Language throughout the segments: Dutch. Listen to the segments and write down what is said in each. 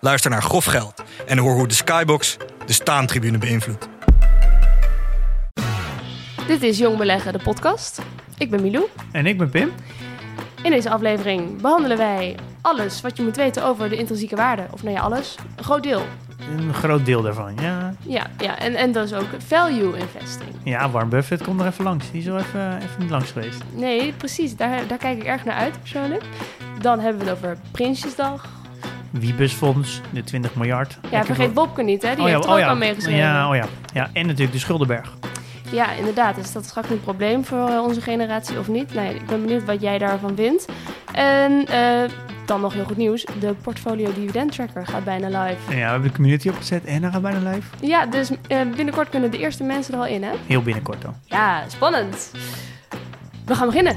Luister naar Grof Geld en hoor hoe de Skybox de staantribune beïnvloedt. Dit is Jong Beleggen, de podcast. Ik ben Milou. En ik ben Pim. In deze aflevering behandelen wij alles wat je moet weten over de intrinsieke waarde. Of nou ja, alles. Een groot deel. Een groot deel daarvan, ja. Ja, ja en, en dus ook value investing. Ja, Warren Buffett komt er even langs. Die is al even, even niet langs geweest. Nee, precies. Daar, daar kijk ik erg naar uit persoonlijk. Dan hebben we het over Prinsjesdag. Wiebusfonds, de 20 miljard. Ja, vergeet Bobke niet, hè? Die wel- heeft er oh ook ja, al oh ja. meegeschreven. Ja, oh ja. ja, en natuurlijk de Schuldenberg. Ja, inderdaad. Is dat straks een probleem voor eh, onze generatie of niet? Ja, ik ben benieuwd wat jij daarvan vindt. En eh, dan nog heel goed nieuws. De portfolio dividend tracker gaat bijna live. Ja, we hebben de community opgezet en dan gaat bijna live. Ja, dus eh, binnenkort kunnen de eerste mensen er al in, hè? Heel binnenkort dan. Ja, spannend. We gaan beginnen.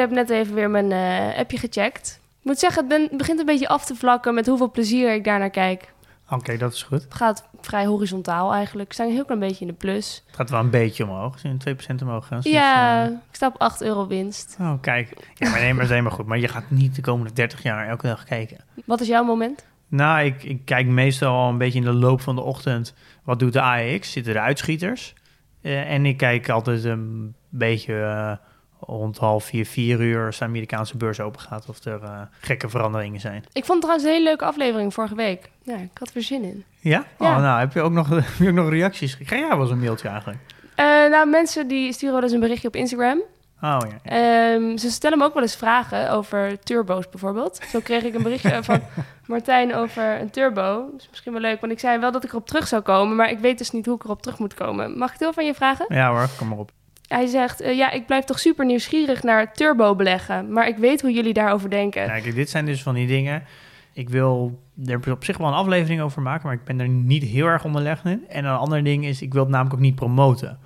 Heb net even weer mijn eh, appje gecheckt. Ik moet zeggen, het ben- begint een beetje af te vlakken met hoeveel plezier ik daar naar kijk. Oké, dat is goed. Het gaat vrij horizontaal eigenlijk. We staan een heel klein beetje in de plus. Het gaat wel een beetje omhoog. Zijn 2% omhoog gaan. Dus, Ja, eh, ik sta op 8 euro winst. oh, kijk. Ja, maar nee, maar helemaal goed. Maar je gaat niet de komende 30 jaar elke dag kijken. Wat is jouw moment? Nou, ik, ik kijk meestal al een beetje in de loop van de ochtend. Wat doet de AEX? Zitten er uitschieters? Eh, en ik kijk altijd een beetje rond half vier, vier uur... als de Amerikaanse beurs open gaat... of er eh, gekke veranderingen zijn. Ik vond het trouwens een hele leuke aflevering vorige week. Ja, ik had er zin in. Ja? Ja. Oh, nou, heb je ook nog, heb je ook nog reacties? Jij wel eens een mailtje eigenlijk? Eh, nou, mensen die sturen wel eens een berichtje op Instagram. Oh ja. Ehm, ze stellen me ook wel eens vragen over turbo's bijvoorbeeld. Zo kreeg ik een berichtje van Martijn over een turbo. Dat is misschien wel leuk, want ik zei wel dat ik erop terug zou komen... maar ik weet dus niet hoe ik erop terug moet komen. Mag ik heel van je vragen? Ja hoor, kom maar op. Hij zegt, eh, ja, ik blijf toch super nieuwsgierig naar turbo beleggen... maar ik weet hoe jullie daarover denken. Nou, kijk, dit zijn dus van die dingen... Ik wil er op zich wel een aflevering over maken... maar ik ben er niet heel erg onderlegd in. En een ander ding is, ik wil het namelijk ook niet promoten.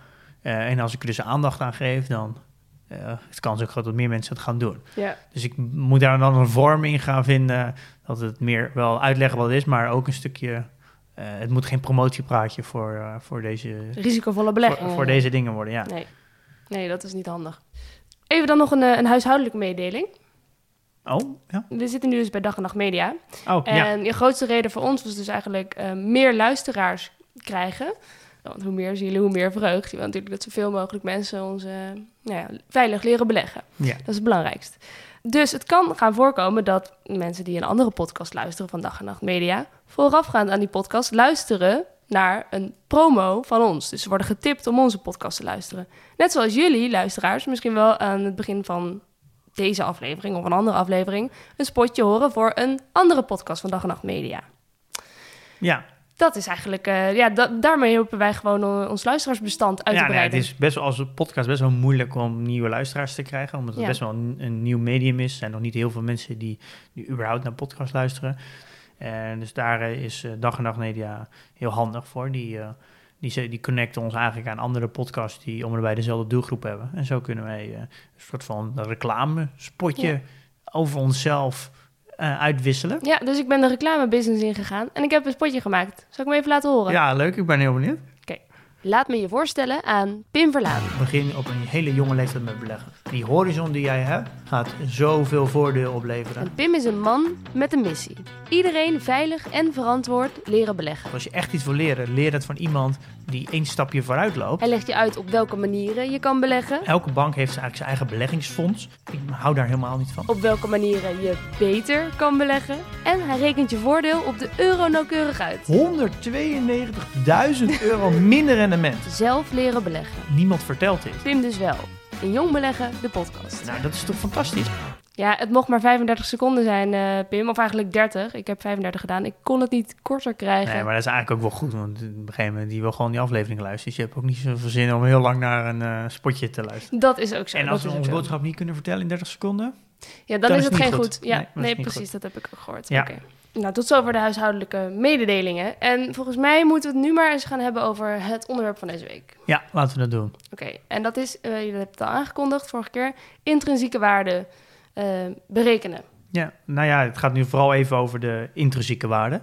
Eh, en als ik er dus aandacht aan geef, dan... is de kans ook groot dat meer mensen het gaan doen. Ja. Dus ik moet daar dan een vorm in gaan vinden... dat het meer wel uitleggen wat het is... maar ook een stukje... het moet geen promotiepraatje voor, voor, deze, Risicovolle voor, beleggingen. voor deze dingen worden, ja. Nee. Nee, dat is niet handig. Even dan nog een, eh, een huishoudelijke mededeling. Oh, ja. We zitten nu dus bij Dag en Nacht Media. Oh, ja. En je grootste reden voor ons was dus eigenlijk eh, meer luisteraars krijgen. Want hoe meer zielen, hoe meer vreugd. Je wil natuurlijk dat zoveel mogelijk mensen ons eh, nou ja, veilig leren beleggen. ja. Dat is het belangrijkste. Dus het kan gaan voorkomen dat mensen die een andere podcast luisteren van Dag en Nacht Media... voorafgaand aan die podcast luisteren naar een promo van ons. Dus ze worden getipt om onze podcast te luisteren. Net zoals jullie, luisteraars, misschien wel aan het begin van deze aflevering of een andere aflevering... een spotje horen voor een andere podcast van Dag en Nacht Media. ja. Dat is eigenlijk, eh, ja, da- daarmee helpen wij gewoon ons luisteraarsbestand uit te Ja, nee, het breiden. is best wel als een podcast best wel moeilijk om nieuwe luisteraars te krijgen. Omdat het Ja. best wel een, een nieuw medium is. Er zijn nog niet heel veel mensen die, die überhaupt naar podcast luisteren. En dus daar eh, is eh, Dag en Nacht Media heel handig voor. Die, eh, die, die connecten ons eigenlijk aan andere podcasts die bij dezelfde doelgroep hebben. En zo kunnen wij een soort van reclamespotje Ja. over onszelf uitwisselen. Ja, dus ik ben de reclamebusiness ingegaan en ik heb een spotje gemaakt. Zal ik hem even laten horen? Ja, leuk. Ik ben heel benieuwd. Laat me je voorstellen aan Pim Verlaan. Begin op een hele jonge leeftijd met beleggen. Die horizon die jij hebt, gaat zoveel voordeel opleveren. En Pim is een man met een missie. Iedereen veilig en verantwoord leren beleggen. Als je echt iets wil leren, leer het van iemand die één stapje vooruit loopt. Hij legt je uit op welke manieren je kan beleggen, Elke bank heeft eigenlijk zijn eigen beleggingsfonds. Ik hou daar helemaal niet van. op welke manieren je beter kan beleggen en hij rekent je voordeel op de euro nauwkeurig uit. 192.000 euro minder rendement. Zelf leren beleggen. Niemand vertelt dit. Pim dus wel. In Jong Beleggen, de podcast. Nou, dat is toch fantastisch? Ja, het mocht maar 35 seconden zijn, eh, Pim. Of eigenlijk 30. Ik heb 35 gedaan. Ik kon het niet korter krijgen. Nee, maar dat is eigenlijk ook wel goed, want op een gegeven moment die wil gewoon die aflevering luisteren. Dus je hebt ook niet zoveel zin om heel lang naar een eh, spotje te luisteren. Dat is ook zo. en als we onze boodschap niet kunnen vertellen in 30 seconden? Ja, dan, dan is is het geen goed. goed. Ja, Nee, precies. goed. Dat heb ik ook gehoord. Ja. Oké. Nou, tot zover de huishoudelijke mededelingen. En volgens mij moeten we het nu maar eens gaan hebben over het onderwerp van deze week. Ja, laten we dat doen. Oké, en dat is, eh jullie hebben het al aangekondigd vorige keer, intrinsieke waarde eh, berekenen. Ja, nou ja, het gaat nu vooral even over de intrinsieke waarde.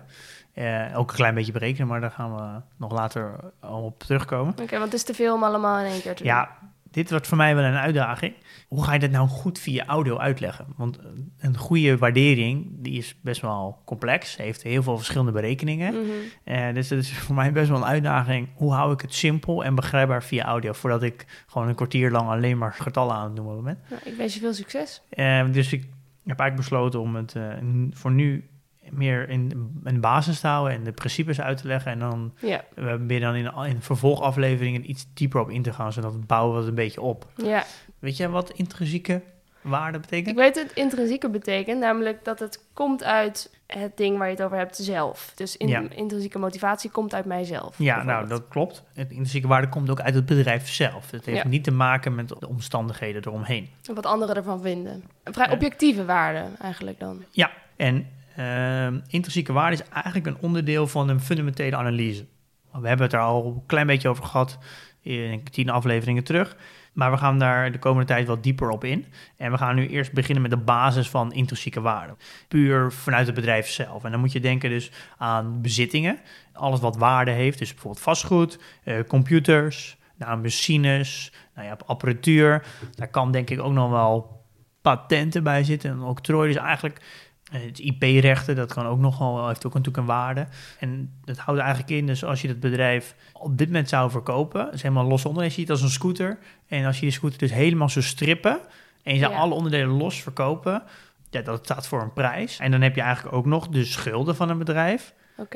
Eh, ook een klein beetje berekenen, maar daar gaan we nog later op terugkomen. Oké, want het is te veel om allemaal in één keer te doen. Ja, dit wordt voor mij wel een uitdaging. Hoe ga je dat nou goed via audio uitleggen? Want eh, een goede waardering, die is best wel complex. Heeft heel veel verschillende berekeningen. Eh, dus dat is voor mij best wel een uitdaging. Hoe hou ik het simpel en begrijpbaar via audio? Voordat ik gewoon een kwartier lang alleen maar getallen aan het noemen ben. Nou, ik wens je veel succes. Eh, dus ik heb eigenlijk besloten om het eh, voor nu meer in, in basis te houden en de principes uit te leggen. En dan Ja, ben je dan in, in vervolgafleveringen iets dieper op in te gaan, zodat bouwen we het een beetje op. ja. Weet jij wat intrinsieke waarde Ik betekent? weet het intrinsieke betekent, namelijk dat het komt uit het ding waar je het over hebt zelf. Dus in, Ja. intrinsieke motivatie komt uit mijzelf. Ja, nou, dat klopt. Het intrinsieke waarde komt ook uit het bedrijf zelf. Het heeft Ja. niet te maken met de omstandigheden eromheen. Wat anderen ervan vinden. Een vrij objectieve waarde eigenlijk dan. Ja, en ehm, intrinsieke waarde is eigenlijk een onderdeel van een fundamentele analyse. We hebben het er al een klein beetje over gehad in tien afleveringen terug. Maar we gaan daar de komende tijd wat dieper op in. En we gaan nu eerst beginnen met de basis van intrinsieke waarde. Puur vanuit het bedrijf zelf. En dan moet je denken dus aan bezittingen. Alles wat waarde heeft. Dus bijvoorbeeld vastgoed, eh, computers, nou, machines, nou ja, apparatuur. Daar kan denk ik ook nog wel patenten bij zitten. En octrooi dus eigenlijk het IP-rechten, dat kan ook nogal, heeft ook natuurlijk een waarde. En dat houdt eigenlijk in, dus als je het bedrijf op dit moment zou verkopen, is helemaal los onderdelen, je ziet het als een scooter. En als je die scooter dus helemaal zou strippen en je zou Ja. alle onderdelen los verkopen, ja, dat staat voor een prijs. En dan heb je eigenlijk ook nog de schulden van een bedrijf.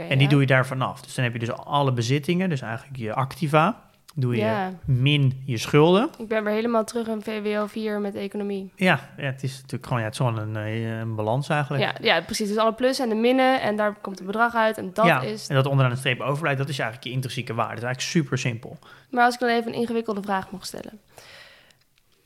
En die doe je daarvan af. Dus dan heb je dus alle bezittingen, dus eigenlijk je activa, doe je Ja. min je schulden. Ik ben weer helemaal terug in VWO 4 met economie. Ja, ja, het is natuurlijk gewoon, ja, het is gewoon een, eh, een balans eigenlijk. Ja, ja, precies. Dus alle plus en de minnen en daar komt een bedrag uit. En dat ja, is... en dat onderaan de streep overblijft, dat is eigenlijk je intrinsieke waarde. Dat is eigenlijk super simpel. Maar als ik dan even een ingewikkelde vraag mag stellen.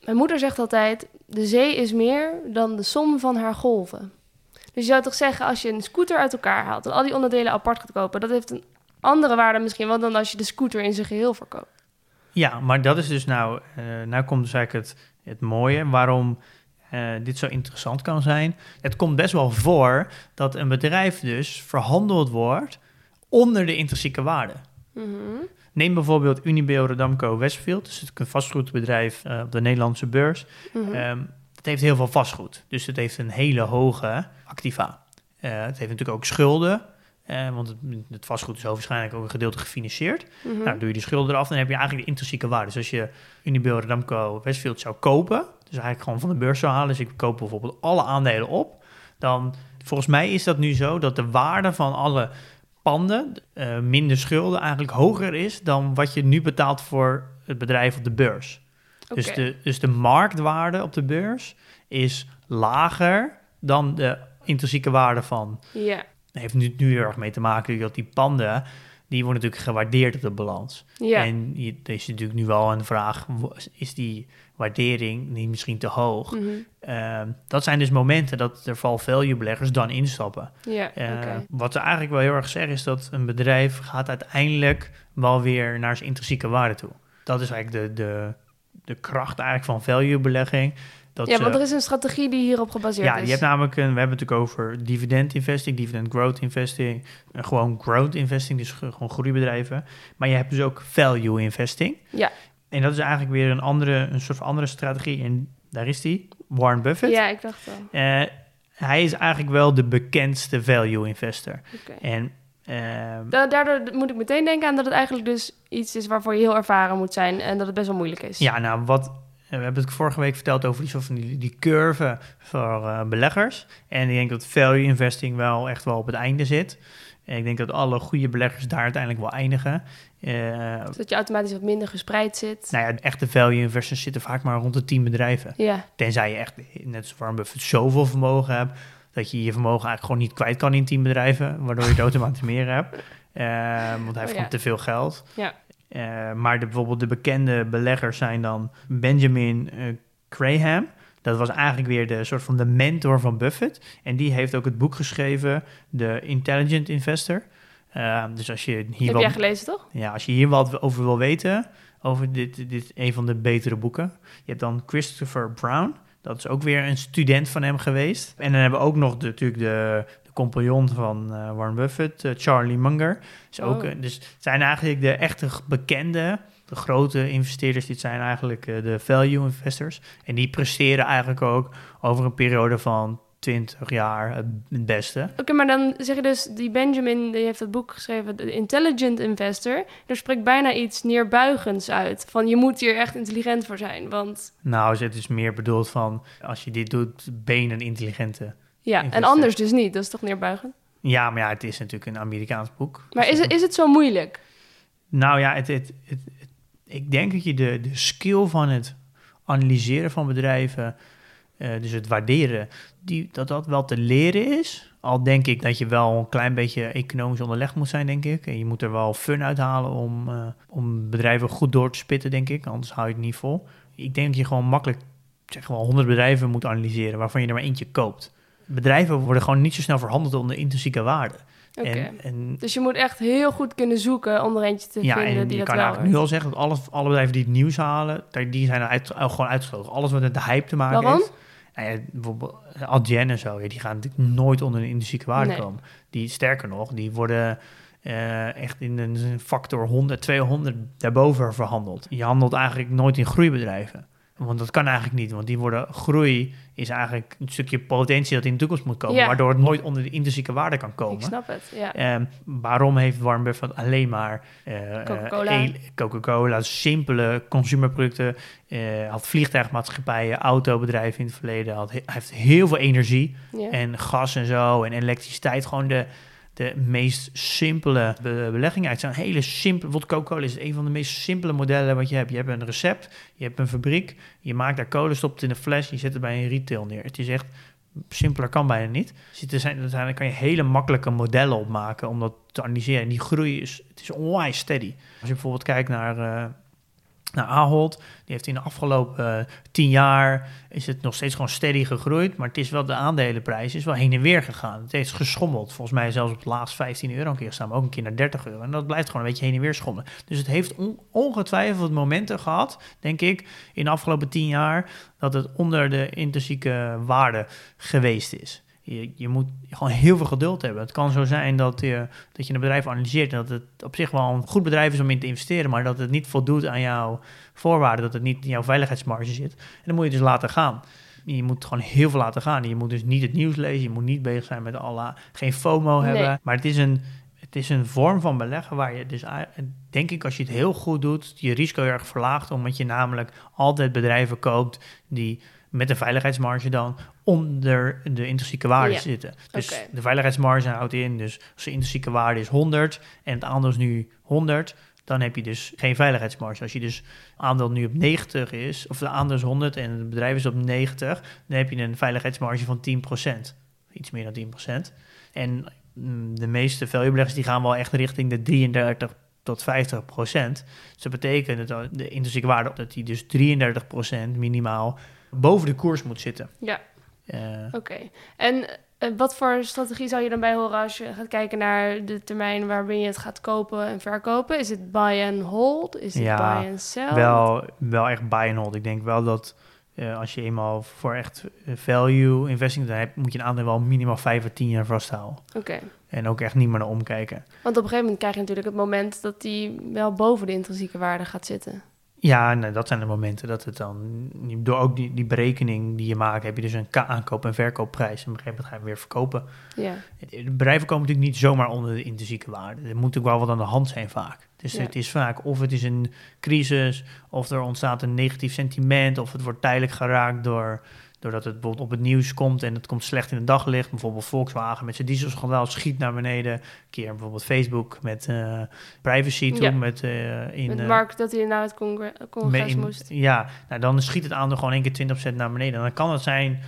Mijn moeder zegt altijd, de zee is meer dan de som van haar golven. Dus je zou toch zeggen, als je een scooter uit elkaar haalt en al die onderdelen apart gaat kopen, dat heeft een andere waarde misschien wel dan als je de scooter in zijn geheel verkoopt. Ja, maar dat is dus nou, eh nou komt dus eigenlijk het, het mooie, waarom eh, dit zo interessant kan zijn. Het komt best wel voor dat een bedrijf dus verhandeld wordt onder de intrinsieke waarde. Mhm. Neem bijvoorbeeld Unibail Rodamco Westfield, dus het is een vastgoedbedrijf eh, op de Nederlandse beurs. Ehm, het heeft heel veel vastgoed, dus het heeft een hele hoge activa. Het heeft natuurlijk ook schulden, eh, want het, het vastgoed is waarschijnlijk ook een gedeelte gefinancierd. Mhm. Nou, doe je die schulden eraf, dan heb je eigenlijk de intrinsieke waarde. Dus als je Unibail Rodamco Westfield zou kopen, dus eigenlijk gewoon van de beurs zou halen, dus ik koop bijvoorbeeld alle aandelen op, dan volgens mij is dat nu zo dat de waarde van alle panden, eh, minder schulden, eigenlijk hoger is dan wat je nu betaalt voor het bedrijf op de beurs. Dus, de, dus de marktwaarde op de beurs is lager dan de intrinsieke waarde van Ja, heeft nu, nu heel erg mee te maken dat die panden, die worden natuurlijk gewaardeerd op de balans. ja. En je, er is natuurlijk nu wel een vraag, is die waardering niet misschien te hoog? Mhm. Ehm, dat zijn dus momenten dat er vooral value beleggers dan instappen. ja. Eh. Wat ze eigenlijk wel heel erg zeggen is dat een bedrijf gaat uiteindelijk wel weer naar zijn intrinsieke waarde toe. Dat is eigenlijk de, de, de kracht eigenlijk van value belegging. Dat Ja, want er is een strategie die hierop gebaseerd ja, is. je hebt namelijk een, we hebben het natuurlijk over dividend investing, dividend growth investing, en gewoon growth investing, dus ge- gewoon groeibedrijven. Maar je hebt dus ook value investing. Ja. En dat is eigenlijk weer een andere, een soort van andere strategie. En daar is die, Warren Buffett. Ja, ik dacht wel. Eh, hij is eigenlijk wel de bekendste value investor. Oké. En ehm, Da- Daardoor moet ik meteen denken aan dat het eigenlijk dus iets is waarvoor je heel ervaren moet zijn en dat het best wel moeilijk is. Ja, nou, wat, we hebben het vorige week verteld over die, soort van die, die curve voor eh, beleggers. En ik denk dat value investing wel echt wel op het einde zit. En ik denk dat alle goede beleggers daar uiteindelijk wel eindigen. Uh, dat je automatisch wat minder gespreid zit. Nou ja, echte value investors zitten vaak maar rond de 10 bedrijven. Ja. Tenzij je echt, net zoals Warren Buffett, zoveel vermogen hebt... dat je je vermogen eigenlijk gewoon niet kwijt kan in 10 bedrijven... waardoor je het automatisch meer hebt. Uh, want hij heeft Oh, ja. gewoon te veel geld. Ja. Uh, maar de, bijvoorbeeld de bekende beleggers zijn dan Benjamin uh, Graham. Dat was eigenlijk weer de soort van de mentor van Buffett. En die heeft ook het boek geschreven, The Intelligent Investor. Uh, dus als je hier Heb wat, jij gelezen, toch? Ja, als je hier wat over wil weten, over dit, dit een van de betere boeken. Je hebt dan Christopher Brown. Dat is ook weer een student van hem geweest. En dan hebben we ook nog de, natuurlijk de, de compagnon van uh, Warren Buffett, uh, Charlie Munger. Is ook, Oh. dus het zijn eigenlijk de echte bekende, de grote investeerders. Dit zijn eigenlijk uh, de value investors. En die presteren eigenlijk ook over een periode van 20 jaar het beste. Oké, maar dan zeg je dus, die Benjamin, die heeft het boek geschreven, The Intelligent Investor. Er spreekt bijna iets neerbuigends uit. Van, je moet hier echt intelligent voor zijn, want... Nou, het is meer bedoeld van, als je dit doet, ben je een intelligente. Ja, en anders dus niet. Dat is toch neerbuigend? Ja, maar ja, het is natuurlijk een Amerikaans boek. Maar Dus is het, is het zo moeilijk? Nou ja, het, het, het, het- ik denk dat je de, de skill van het analyseren van bedrijven, eh, dus het waarderen, die, dat dat wel te leren is. Al denk ik dat je wel een klein beetje economisch onderlegd moet zijn, denk ik. En je moet er wel fun uithalen om, eh, om bedrijven goed door te spitten, denk ik. Anders hou je het niet vol. Ik denk dat je gewoon makkelijk, zeg wel, 100 bedrijven moet analyseren, waarvan je er maar eentje koopt. Bedrijven worden gewoon niet zo snel verhandeld onder intrinsieke waarde. En, en Dus je moet echt heel goed kunnen zoeken om er eentje te ja, vinden en die je dat kan wel eigenlijk nu al zeggen dat alle, alle bedrijven die het nieuws halen, die zijn uit, gewoon uitgesloten. Alles wat met de hype te maken Waarom? heeft. Nou ja, bijvoorbeeld Adyen en zo, ja, die gaan natuurlijk nooit onder een intrinsieke waarde Nee. komen. Die, sterker nog, die worden eh, echt in een, een factor 100, 200 daarboven verhandeld. Je handelt eigenlijk nooit in groeibedrijven. Want dat kan eigenlijk niet, want die worden groei is eigenlijk een stukje potentie dat in de toekomst moet komen, Ja. waardoor het nooit onder de intrinsieke waarde kan Ik komen. snap het, ja. Ehm, waarom heeft Warren Buffett alleen maar eh, eh, Coca-Cola. el- Coca-Cola, simpele consumerproducten, eh, had vliegtuigmaatschappijen, autobedrijven in het verleden, had, hij heeft heel veel energie ja. en gas en zo en elektriciteit, gewoon de, de meest simpele be- beleggingen. Het zijn hele simpele, bijvoorbeeld Coca-Cola is een van de meest simpele modellen wat je hebt. Je hebt een recept, je hebt een fabriek, je maakt daar kolen, stopt het in een fles, je zet het bij een retail neer. Het is echt simpeler kan bijna niet. Dus er zijn, kan je hele makkelijke modellen op maken om dat te analyseren. En die groei is, het is onwijs steady. Als je bijvoorbeeld kijkt naar, eh naar Ahold, die heeft in de afgelopen eh, tien jaar is het nog steeds gewoon steady gegroeid, maar het is wel de aandelenprijs is wel heen en weer gegaan. Het heeft geschommeld. Volgens mij zelfs op het laatst 15 euro een keer gestaan, maar ook een keer naar 30 euro. En dat blijft gewoon een beetje heen en weer schommelen. Dus het heeft on- ongetwijfeld momenten gehad, denk ik, in de afgelopen tien jaar, dat het onder de intrinsieke waarde geweest is. Je, je moet gewoon heel veel geduld hebben. Het kan zo zijn dat je, dat je een bedrijf analyseert en dat het op zich wel een goed bedrijf is om in te investeren, maar dat het niet voldoet aan jouw voorwaarden, dat het niet in jouw veiligheidsmarge zit. En dan moet je dus laten gaan. Je moet gewoon heel veel laten gaan. Je moet dus niet het nieuws lezen, je moet niet bezig zijn met alle, geen FOMO Nee. hebben. Maar het is, een, het is een vorm van beleggen waar je dus, denk ik, als je het heel goed doet, je risico heel erg verlaagt, omdat je namelijk altijd bedrijven koopt die met een veiligheidsmarge dan onder de intrinsieke waarde Ja. zitten. Dus de veiligheidsmarge houdt in, dus als de intrinsieke waarde is 100 en het aandeel is nu 100, dan heb je dus geen veiligheidsmarge. Als je dus aandeel nu op 90 is, of de aandeel is 100 en het bedrijf is op 90, dan heb je een veiligheidsmarge van 10%. Iets meer dan 10%. En mm, de meeste valuebeleggers die gaan wel echt richting de 33 tot 50 procent. Dus dat betekent dat de intrinsieke waarde, dat die dus 33 procent minimaal boven de koers moet zitten. Ja, Eh, oké. En eh, wat voor strategie zou je dan bij horen als je gaat kijken naar de termijn waarbij je het gaat kopen en verkopen? Is het buy and hold? Is het Ja, buy and sell? wel, wel echt buy and hold. Ik denk wel dat eh, als je eenmaal voor echt value investing dan hebt, moet je een aandeel wel minimaal 5 à 10 jaar vasthouden. Oké. En ook echt niet meer naar omkijken. Want op een gegeven moment krijg je natuurlijk het moment dat die wel boven de intrinsieke waarde gaat zitten. Ja, nee, dat zijn de momenten dat het dan, door ook die, die berekening die je maakt, heb je dus een aankoop- en verkoopprijs. En op een gegeven moment ga je hem weer verkopen. Ja, De bedrijven komen natuurlijk niet zomaar onder de intrinsieke waarde. Er moet natuurlijk wel wat aan de hand zijn vaak. Dus Ja. het is vaak of het is een crisis, of er ontstaat een negatief sentiment, of het wordt tijdelijk geraakt door, doordat het bijvoorbeeld op het nieuws komt en het komt slecht in het daglicht. Bijvoorbeeld Volkswagen met zijn dieselschandaal schiet naar beneden. Een keer bijvoorbeeld Facebook met eh, privacy toen. Ja. Met, eh, in, Met eh, Mark dat hij naar het congre- congres in- moest. Ja, nou, dan schiet het aandeel gewoon één keer 20% naar beneden. En dan kan het zijn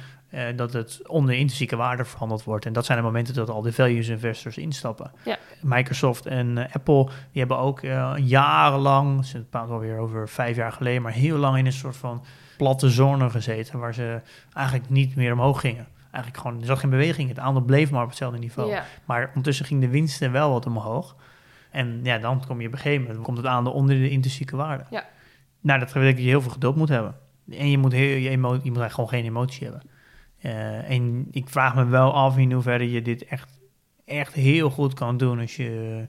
dat het onder intrinsieke waarde verhandeld wordt. En dat zijn de momenten dat al de values investors instappen. Ja. Microsoft en Apple, die hebben ook jarenlang, ze praten alweer over vijf jaar geleden, maar heel lang in een soort van platte zone gezeten, waar ze eigenlijk niet meer omhoog gingen. Eigenlijk gewoon, er zat geen beweging. Het aandeel bleef maar op hetzelfde niveau. Ja. Maar ondertussen ging de winsten wel wat omhoog. En ja, dan kom je op een gegeven moment, komt het aandeel onder de intrinsieke waarde. Ja. Nou, dat betekent dat je heel veel geduld moet hebben. En je moet, heel, je, emo- je moet eigenlijk gewoon geen emotie hebben. Eh, en ik vraag me wel af in hoeverre je dit echt, echt heel goed kan doen als je...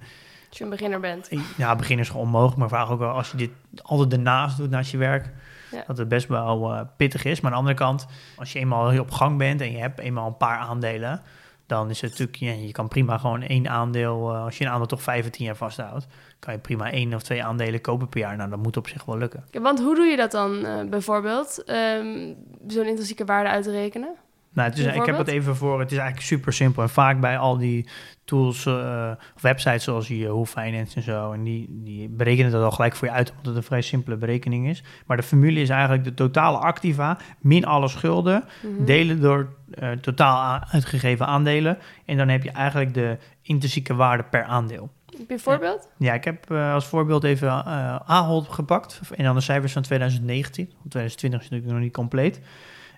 Als je een beginner bent. Ja, beginners gewoon onmogelijk, maar vraag ook wel als je dit altijd ernaast doet naast je werk, Ja. dat het best wel eh, pittig is. Maar aan de andere kant, als je eenmaal heel op gang bent en je hebt eenmaal een paar aandelen, dan is het natuurlijk, ja, je kan prima gewoon één aandeel, eh, als je een aandeel toch vijf of tien jaar vasthoudt, kan je prima één of twee aandelen kopen per jaar. Nou, dat moet op zich wel lukken. Ja, want hoe doe je dat dan eh, bijvoorbeeld? Ehm, Zo'n intrinsieke waarde uitrekenen? Nou, het is, ik heb Bijvoorbeeld? het even voor. Het is eigenlijk super simpel. En vaak bij al die tools eh, of websites zoals Yahoo Finance en zo. En die, die berekenen dat al gelijk voor je uit, omdat het een vrij simpele berekening is. Maar de formule is eigenlijk de totale activa min alle schulden. Mhm. Delen door eh, totaal uitgegeven aandelen. En dan heb je eigenlijk de intrinsieke waarde per aandeel. Heb je een voorbeeld? Ja, ik heb eh, als voorbeeld even eh Ahold gepakt. En dan de cijfers van 2019. Want 2020 is natuurlijk nog niet compleet.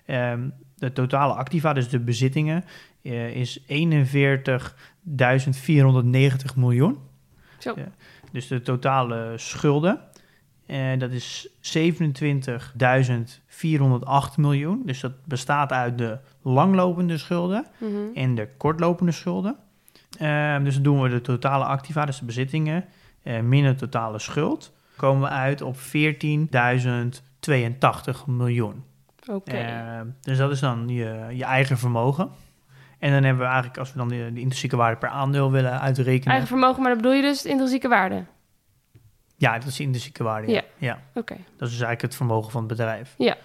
Ehm, de totale activa, dus de bezittingen, eh, is 41.490 miljoen. Zo. Dus de totale schulden, eh, dat is 27.408 miljoen. Dus dat bestaat uit de langlopende schulden Mhm. en de kortlopende schulden. Ehm, dus dan doen we de totale activa, dus de bezittingen, min de totale schuld. Komen we uit op 14.082 miljoen. Oké. Ehm, dus dat is dan je, je eigen vermogen. En dan hebben we eigenlijk, als we dan de, de intrinsieke waarde per aandeel willen uitrekenen. Eigen vermogen, maar dan bedoel je dus de intrinsieke waarde? Ja, dat is de intrinsieke waarde. Ja. Ja. ja. Oké. Dat is dus eigenlijk het vermogen van het bedrijf. Ja.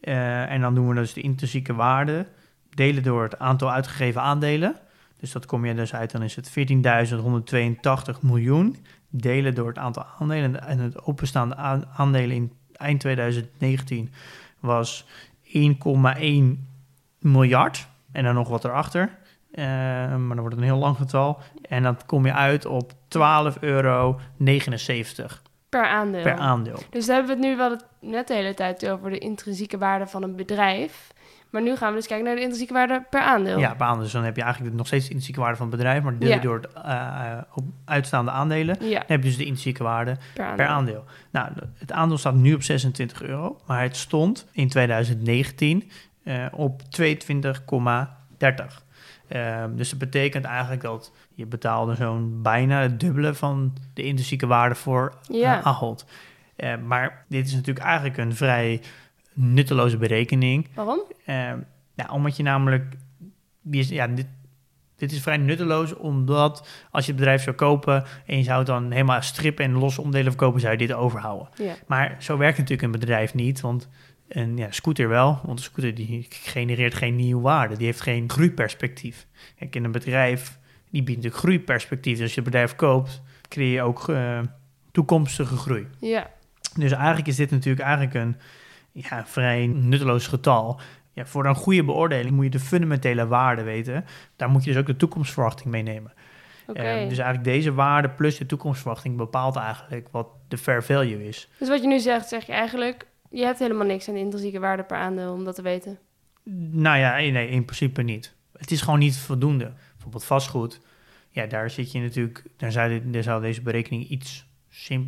Eh, en dan doen we dus de intrinsieke waarde delen door het aantal uitgegeven aandelen. Dus dat kom je dus uit, dan is het 14.182 miljoen. Delen door het aantal aandelen. En het openstaande aan- aandelen in eind 2019 was 1,1 miljard. En dan nog wat erachter. Eh, maar dan wordt het een heel lang getal. En dan kom je uit op 12,79 euro Per aandeel. per aandeel. Dus dan hebben we het nu wel het, net de hele tijd over de intrinsieke waarde van een bedrijf. Maar nu gaan we dus kijken naar de intrinsieke waarde per aandeel. Ja, per aandeel. Dus dan heb je eigenlijk nog steeds de intrinsieke waarde van het bedrijf, maar deel je Ja. door het eh, op uitstaande aandelen. Ja, Dan heb je dus de intrinsieke waarde per aandeel. per aandeel. Nou, het aandeel staat nu op 26 euro, maar het stond in 2019 eh, op 22,30. Ehm, dus dat betekent eigenlijk dat je betaalde zo'n bijna het dubbele van de intrinsieke waarde voor Ja. eh, Ahold. Maar dit is natuurlijk eigenlijk een vrij nutteloze berekening. Waarom? Ehm, nou, omdat je namelijk... Ja, dit, dit is vrij nutteloos, omdat als je het bedrijf zou kopen... en je zou het dan helemaal strippen en losse onderdelen verkopen... zou je dit overhouden. Ja. Maar zo werkt natuurlijk een bedrijf niet, want een ja, scooter wel. Want een scooter die genereert geen nieuwe waarde. Die heeft geen groeiperspectief. Kijk, in een bedrijf, die biedt natuurlijk groeiperspectief. Dus als je het bedrijf koopt, creëer je ook eh, toekomstige groei. Ja. Dus eigenlijk is dit natuurlijk eigenlijk een ja, vrij nutteloos getal. Ja, voor een goede beoordeling moet je de fundamentele waarde weten. Daar moet je dus ook de toekomstverwachting meenemen. Oké. Eh, dus eigenlijk deze waarde plus de toekomstverwachting bepaalt eigenlijk wat de fair value is. Dus wat je nu zegt, zeg je eigenlijk... Je hebt helemaal niks aan de intrinsieke waarde per aandeel om dat te weten. Nou ja, nee, in principe niet. Het is gewoon niet voldoende. Bijvoorbeeld vastgoed. Ja, daar zit je natuurlijk. Daar zou, dit- daar zou deze berekening iets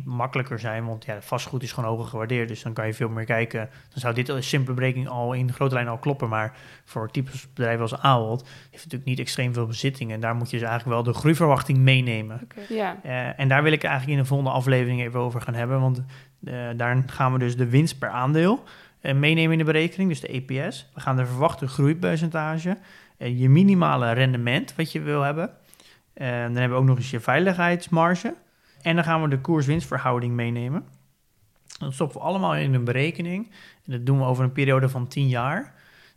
makkelijker zijn. Want ja, vastgoed is gewoon hoger gewaardeerd. Dus dan kan je veel meer kijken. Dan zou dit een simpele berekening al in grote lijnen al kloppen. Maar voor types bedrijven als Ahold heeft natuurlijk niet extreem veel bezittingen. En daar moet je dus eigenlijk wel de groeiverwachting meenemen. Ja. Eh, en daar wil ik eigenlijk in de volgende aflevering even over gaan hebben. Want eh, daar gaan we dus de winst per aandeel eh, meenemen in de berekening, dus de EPS. We gaan de verwachte groeipercentage, je minimale rendement wat je wil hebben. Eh, dan hebben we ook nog eens je veiligheidsmarge. En dan gaan we de koers-winstverhouding meenemen. Dat stoppen we allemaal in een berekening. En dat doen we over een periode van 10 jaar.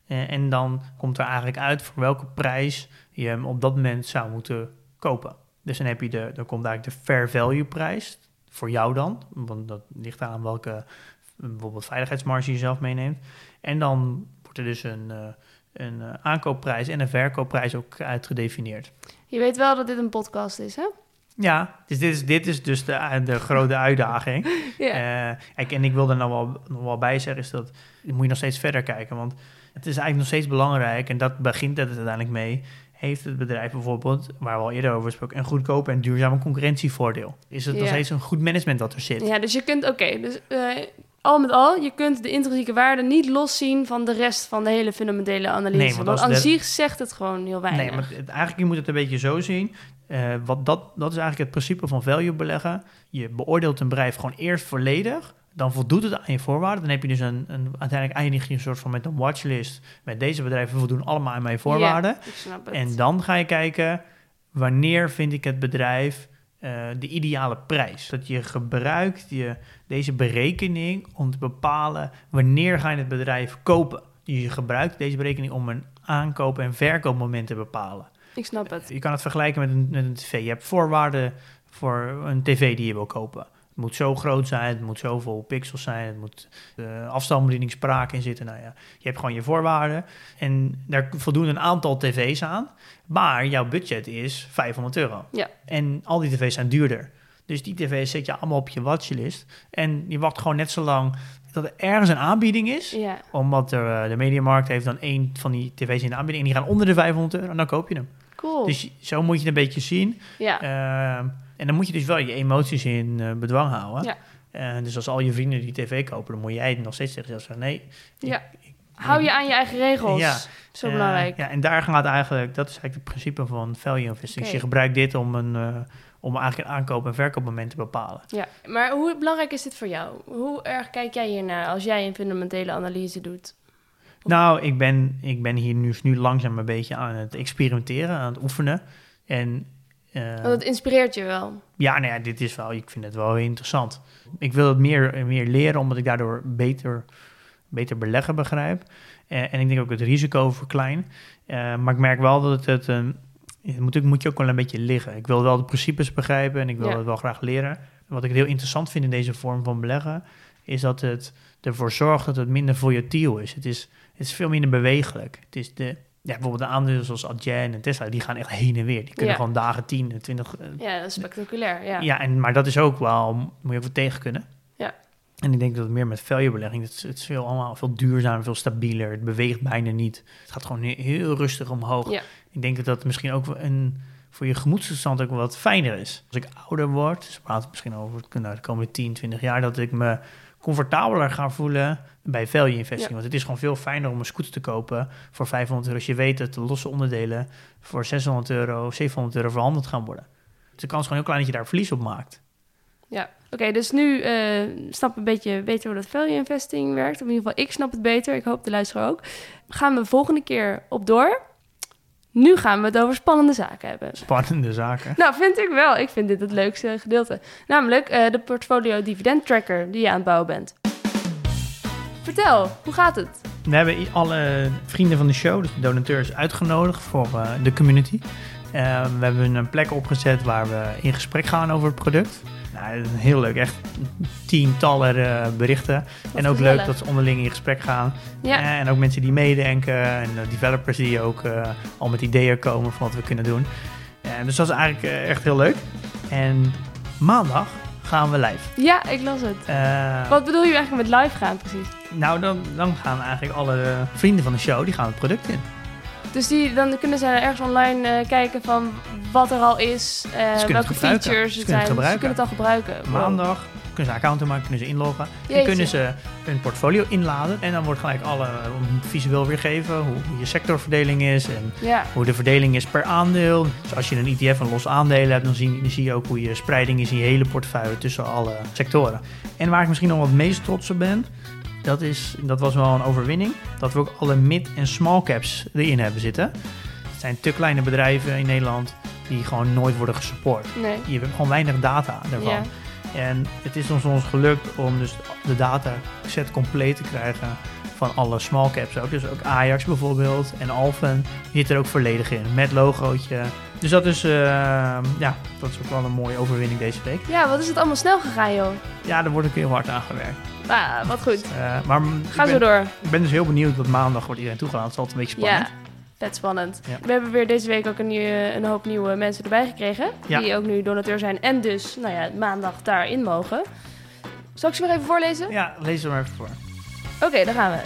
Eh, en dan komt er eigenlijk uit voor welke prijs je hem op dat moment zou moeten kopen. Dus dan heb je de, dan komt eigenlijk de fair value prijs voor jou dan, want dat ligt aan welke bijvoorbeeld veiligheidsmarge je zelf meeneemt. En dan wordt er dus een, uh, een uh, aankoopprijs en een verkoopprijs ook uitgedefinieerd. Je weet wel dat dit een podcast is, hè? Ja, dus dit is, dit is dus de, de grote uitdaging. ja. Uh, en ik wil er nog wel, nog wel bij zeggen, is dat moet je nog steeds verder kijken. Want het is eigenlijk nog steeds belangrijk, en dat begint het uiteindelijk mee. Heeft het bedrijf bijvoorbeeld, waar we al eerder over spraken, een goedkope en duurzame concurrentievoordeel? Is het nog steeds een goed management dat er zit? Ja, dus je kunt, oké, dus uh, al met al, je kunt de intrinsieke waarde niet loszien van de rest van de hele fundamentele analyse. Nee, want aan zich zegt het gewoon heel weinig. Nee, maar het, eigenlijk je moet het een beetje zo zien. Uh, wat dat, dat is eigenlijk het principe van value beleggen. Je beoordeelt een bedrijf gewoon eerst volledig. Dan voldoet het aan je voorwaarden. Dan heb je dus een, een uiteindelijk eindig je een soort van met een watchlist. Met deze bedrijven voldoen allemaal aan mijn voorwaarden. En dan ga je kijken wanneer vind ik het bedrijf uh, de ideale prijs. Dat je gebruikt je, deze berekening om te bepalen wanneer ga je het bedrijf kopen. Je gebruikt deze berekening om een aankoop- en verkoopmoment te bepalen. Ik snap het. Je kan het vergelijken met een, met een tv. Je hebt voorwaarden voor een tv die je wil kopen. Het moet zo groot zijn, het moet zoveel pixels zijn, het moet uh, afstandsbediening spraak in zitten. Nou ja, je hebt gewoon je voorwaarden en daar voldoen een aantal tv's aan. Maar jouw budget is 500 euro. Ja. En al die tv's zijn duurder. Dus die tv's zet je allemaal op je watchlist. En je wacht gewoon net zo lang dat er ergens een aanbieding is. Ja. Omdat er, uh, de mediamarkt heeft dan één van die tv's in de aanbieding. En die gaan onder de 500 euro en dan koop je hem. Cool. Dus zo moet je het een beetje zien. Ja. Uh, en dan moet je dus wel je emoties in uh, bedwang houden. Ja. Uh, dus als al je vrienden die tv kopen, dan moet jij nog steeds tegen jezelf zeggen: nee. Ja. Ik, Hou je aan je eigen regels. Ja. Zo belangrijk. Ja, en daar gaat eigenlijk, dat is eigenlijk het principe van value investing. Okay. Dus je gebruikt dit om een, om eigenlijk een aankoop- en verkoopmoment te bepalen. Ja, maar hoe belangrijk is dit voor jou? Hoe erg kijk jij hiernaar als jij een fundamentele analyse doet? Nou, ik ben, ik ben hier nu, nu langzaam een beetje aan het experimenteren, aan het oefenen. En uh, Want het inspireert je wel. Ja, nou ja, dit is wel, ik vind het wel interessant. Ik wil het meer, meer leren, omdat ik daardoor beter, beter beleggen begrijp. Uh, en ik denk ook het risico verklein. Uh, maar ik merk wel dat het, het um, het moet, moet je ook wel een beetje liggen. Ik wil wel de principes begrijpen en ik wil ja. het wel graag leren. Wat ik heel interessant vind in deze vorm van beleggen, is dat het ervoor zorgt dat het minder volatiel is. Het is, het is veel minder bewegelijk. Het is de, ja, bijvoorbeeld de aandelen zoals Adyen en Tesla, die gaan echt heen en weer. Die kunnen Ja. gewoon dagen 10, 20... eh, Ja, dat is spectaculair. Ja. ja, en, maar dat is ook wel, moet je ook wel tegen kunnen. Ja. En ik denk dat het meer met value belegging, het is, het is veel, allemaal veel duurzamer, veel stabieler. Het beweegt bijna niet. Het gaat gewoon he- heel rustig omhoog. Ja. Ik denk dat dat misschien ook een, voor je gemoedstoestand ook wat fijner is. Als ik ouder word, dus we praten misschien over nou, de komende 10, 20 jaar, dat ik me comfortabeler ga voelen bij value investing. Ja. Want het is gewoon veel fijner om een scooter te kopen voor 500 euro. Als je weet dat de losse onderdelen voor 600 euro, 700 euro verhandeld gaan worden. Dus de kans is gewoon heel klein dat je daar verlies op maakt. Ja, oké, dus nu eh snap ik een beetje beter hoe dat value investing werkt. In ieder geval, ik snap het beter. Ik hoop de luisteraar ook. Gaan we volgende keer op door. Nu gaan we het over spannende zaken hebben. Spannende zaken. Nou, vind ik wel. Ik vind dit het leukste gedeelte. Namelijk eh, de portfolio dividend tracker die je aan het bouwen bent. Vertel, hoe gaat het? We hebben alle vrienden van de show, dus de donateurs, uitgenodigd voor eh, de community. Eh, we hebben een plek opgezet waar we in gesprek gaan over het product. Nou, heel leuk, echt tientallen eh, berichten. en ook gezellig. leuk dat ze onderling in gesprek gaan. Ja, Eh, en ook mensen die meedenken en developers die ook eh, al met ideeën komen van wat we kunnen doen. Dus dat is eigenlijk echt heel leuk. En maandag gaan we live. ja ik las het. Wat bedoel je eigenlijk met live gaan precies? nou, dan, dan gaan eigenlijk alle vrienden van de show, die gaan het product in. Dus die, dan kunnen ze ergens online eh, kijken van wat er al is, eh, het welke features Ze er het zijn. Ze kunnen het al gebruiken. Wow. Maandag kunnen ze accounten maken, kunnen ze inloggen. En Jeetje. kunnen ze hun portfolio inladen. En dan wordt gelijk alle visueel weergegeven hoe je sectorverdeling is. En Ja, hoe de verdeling is per aandeel. Dus als je een ETF van losse aandelen hebt, dan zie, dan zie je ook hoe je spreiding is in je hele portefeuille tussen alle sectoren. En waar ik misschien nog wat meest trots op ben, dat, is, dat was wel een overwinning, dat we ook alle mid- en small caps erin hebben zitten. Het zijn te kleine bedrijven in Nederland die gewoon nooit worden gesupport. nee. Je hebt gewoon weinig data daarvan. Ja. En het is ons, ons gelukt om dus de dataset compleet te krijgen van alle small caps ook. Dus ook Ajax bijvoorbeeld en Alphen zit er ook volledig in, met logootje. Dus dat is, eh, ja, dat is ook wel een mooie overwinning deze week. Ja, wat is het allemaal snel gegaan, joh. Ja, daar word ik heel hard aan gewerkt. Ah, wat goed. Eh, maar Ga zo door. ik ben dus heel benieuwd, want maandag wordt iedereen toegelaten. Het is altijd een beetje spannend. Ja, vet spannend. Ja. We hebben weer deze week ook een, nieuwe, een hoop nieuwe mensen erbij gekregen. Ja. Die ook nu donateur zijn en dus nou ja, maandag daarin mogen. Zal ik ze weer even voorlezen? Ja, lees er maar even voor. Oké, daar gaan we.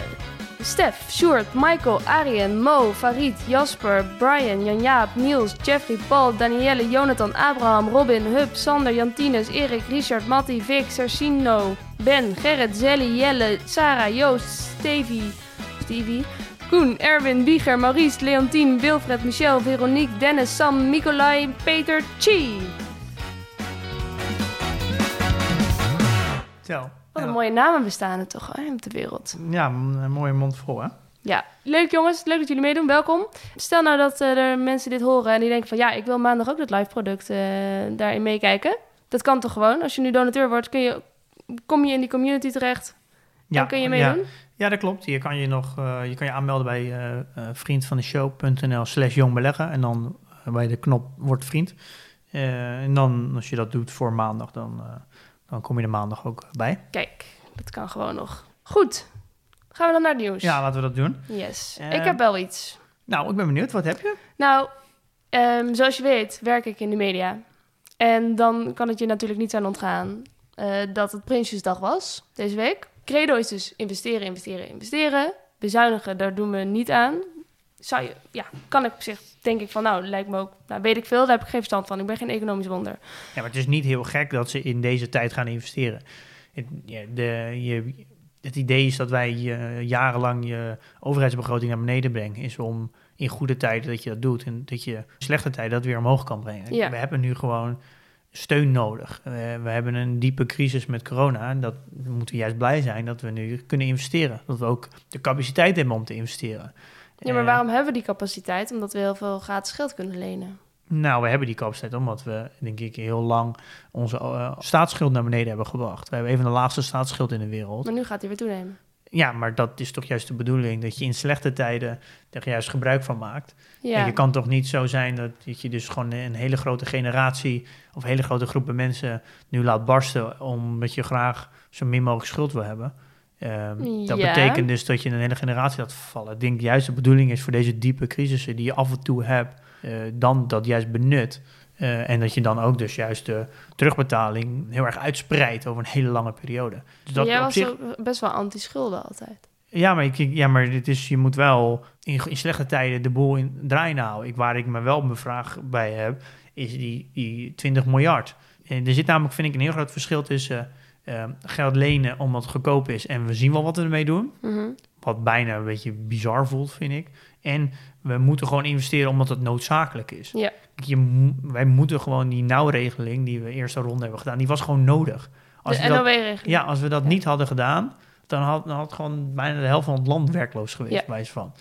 Stef, Sjoerd, Michael, Arjen, Mo, Farid, Jasper, Brian, Jan-Jaap, Niels, Jeffrey, Paul, Danielle, Jonathan, Abraham, Robin, Hub, Sander, Jantines, Erik, Richard, Matti, Vic, Sersino, Ben, Gerrit, Zelly, Jelle, Sarah, Joost, Stevie, Stevie, Koen, Erwin, Wieger, Maurice, Leontien, Wilfred, Michel, Veronique, Dennis, Sam, Nicolai, Peter, Chi. Zo. Wat Ja. een mooie namen bestaan er toch hè, op de wereld. Ja, een mooie mond vol, hè? Ja, leuk jongens. Leuk dat jullie meedoen. Welkom. Stel nou dat eh, er mensen dit horen en die denken van... ja, ik wil maandag ook dat live product eh, daarin meekijken. Dat kan toch gewoon? Als je nu donateur wordt, kun je, kom je in die community terecht. dan kun je ja. meedoen. Ja, dat klopt. Je kan je nog eh, je, kan je aanmelden bij vriendvandeshow.nl slash jongbeleggen. En dan bij de knop wordt vriend. En dan, als je dat doet voor maandag, dan, dan kom je er maandag ook bij. Kijk, dat kan gewoon nog. Goed. Gaan we dan naar het nieuws? Ja, laten we dat doen. Yes. Ik heb wel iets. Nou, ik ben benieuwd. Wat heb je? Nou, ehm, zoals je weet werk ik in de media. En dan kan het je natuurlijk niet zijn ontgaan eh, dat het Prinsjesdag was deze week. Credo is dus investeren, investeren, investeren. Bezuinigen, daar doen we niet aan. Zou je, ja, kan ik op zich, denk ik van, nou, lijkt me ook, nou, weet ik veel, daar heb ik geen verstand van. Ik ben geen economisch wonder. Ja, maar het is niet heel gek dat ze in deze tijd gaan investeren. Het, ja, de, je, het idee is dat wij eh, jarenlang je overheidsbegroting naar beneden brengen. Is om in goede tijden dat je dat doet. En dat je in slechte tijden dat weer omhoog kan brengen. Ja. We hebben nu gewoon steun nodig. Eh, we hebben een diepe crisis met corona. En dat, we moeten juist blij zijn dat we nu kunnen investeren. Dat we ook de capaciteit hebben om te investeren. Ja, maar waarom hebben we die capaciteit? Omdat we heel veel gratis geld kunnen lenen. nou, we hebben die capaciteit omdat we, denk ik, heel lang onze eh, staatsschuld naar beneden hebben gebracht. We hebben even de laagste staatsschuld in de wereld. Maar nu gaat die weer toenemen. Ja, maar dat is toch juist de bedoeling, dat je in slechte tijden er juist gebruik van maakt. Ja, En je kan toch niet zo zijn dat, dat je dus gewoon een hele grote generatie of hele grote groepen mensen nu laat barsten omdat je graag zo min mogelijk schuld wil hebben. Ehm, dat Ja. betekent dus dat je een hele generatie laat vallen. Ik denk juist de bedoeling is voor deze diepe crisissen die je af en toe hebt, eh, dan dat juist benut. Eh, en dat je dan ook dus juist de terugbetaling heel erg uitspreidt over een hele lange periode. Dus dat Jij op was zich, best wel anti-schulden altijd. ja, maar, ik, ja, maar dit is, je moet wel in, in slechte tijden de boel in draaien houden. Ik, waar ik me wel mijn vraag bij heb, is die, die 20 miljard. En er zit namelijk, vind ik, een heel groot verschil tussen eh, geld lenen omdat het goedkoop is en we zien wel wat we ermee doen. Mhm. Wat bijna een beetje bizar voelt, vind ik. En we moeten gewoon investeren omdat het noodzakelijk is. Ja. Je, wij moeten gewoon die nauwregeling die we eerste ronde hebben gedaan, die was gewoon nodig. Als de we dat, ja, als we dat Ja. niet hadden gedaan, dan had, dan had gewoon bijna de helft van het land werkloos geweest, Ja. wijze van.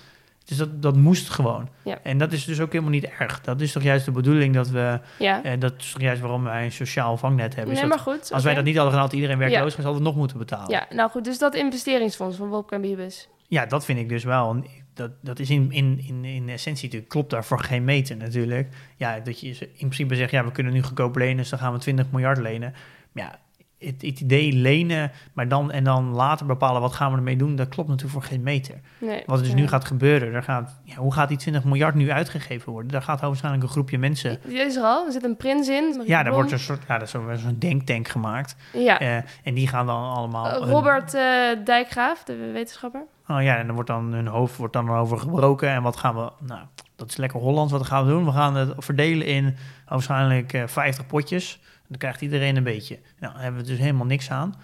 Dus dat, dat moest gewoon. Ja. En dat is dus ook helemaal niet erg. Dat is toch juist de bedoeling dat we, Ja. eh, dat is toch juist waarom wij een sociaal vangnet hebben. Nee, dat maar goed. als wij dat niet hadden gedaan, had iedereen werkloos Ja. hadden we nog moeten betalen. Ja, nou goed, dus dat investeringsfonds van Wopke en Biebus. Ja, dat vind ik dus wel. Dat, dat is in, in, in, in essentie natuurlijk, klopt daar voor geen meter natuurlijk. Ja, dat je in principe zegt, ja, we kunnen nu goedkoop lenen, dus dan gaan we 20 miljard lenen. Ja, het, het idee lenen, maar dan en dan later bepalen wat gaan we ermee doen, dat klopt natuurlijk voor geen meter. Nee, Wat er dus ja. nu gaat gebeuren, daar gaat, ja, hoe gaat die 20 miljard nu uitgegeven worden? Daar gaat waarschijnlijk een groepje mensen... Die is er al, er zit een prins in. Ja, daar wordt een soort, ja, zo'n denktank gemaakt. Ja, Eh, en die gaan dan allemaal... Eh, Robert eh, Dijkgraaf, de wetenschapper. Oh ja, en dan wordt dan hun hoofd wordt dan over gebroken. En wat gaan we... Nou, dat is lekker Hollands. Wat gaan we doen? We gaan het verdelen in waarschijnlijk eh 50 potjes. Dan krijgt iedereen een beetje. Nou, daar hebben we dus helemaal niks aan.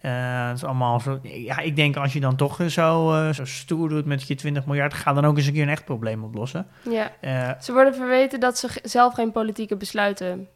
Eh, het is allemaal zo... Ja, ik denk als je dan toch zo, eh, zo stoer doet met je 20 miljard... ga dan ook eens een keer een echt probleem oplossen. Ja. Eh, Ze worden verweten dat ze zelf geen politieke besluiten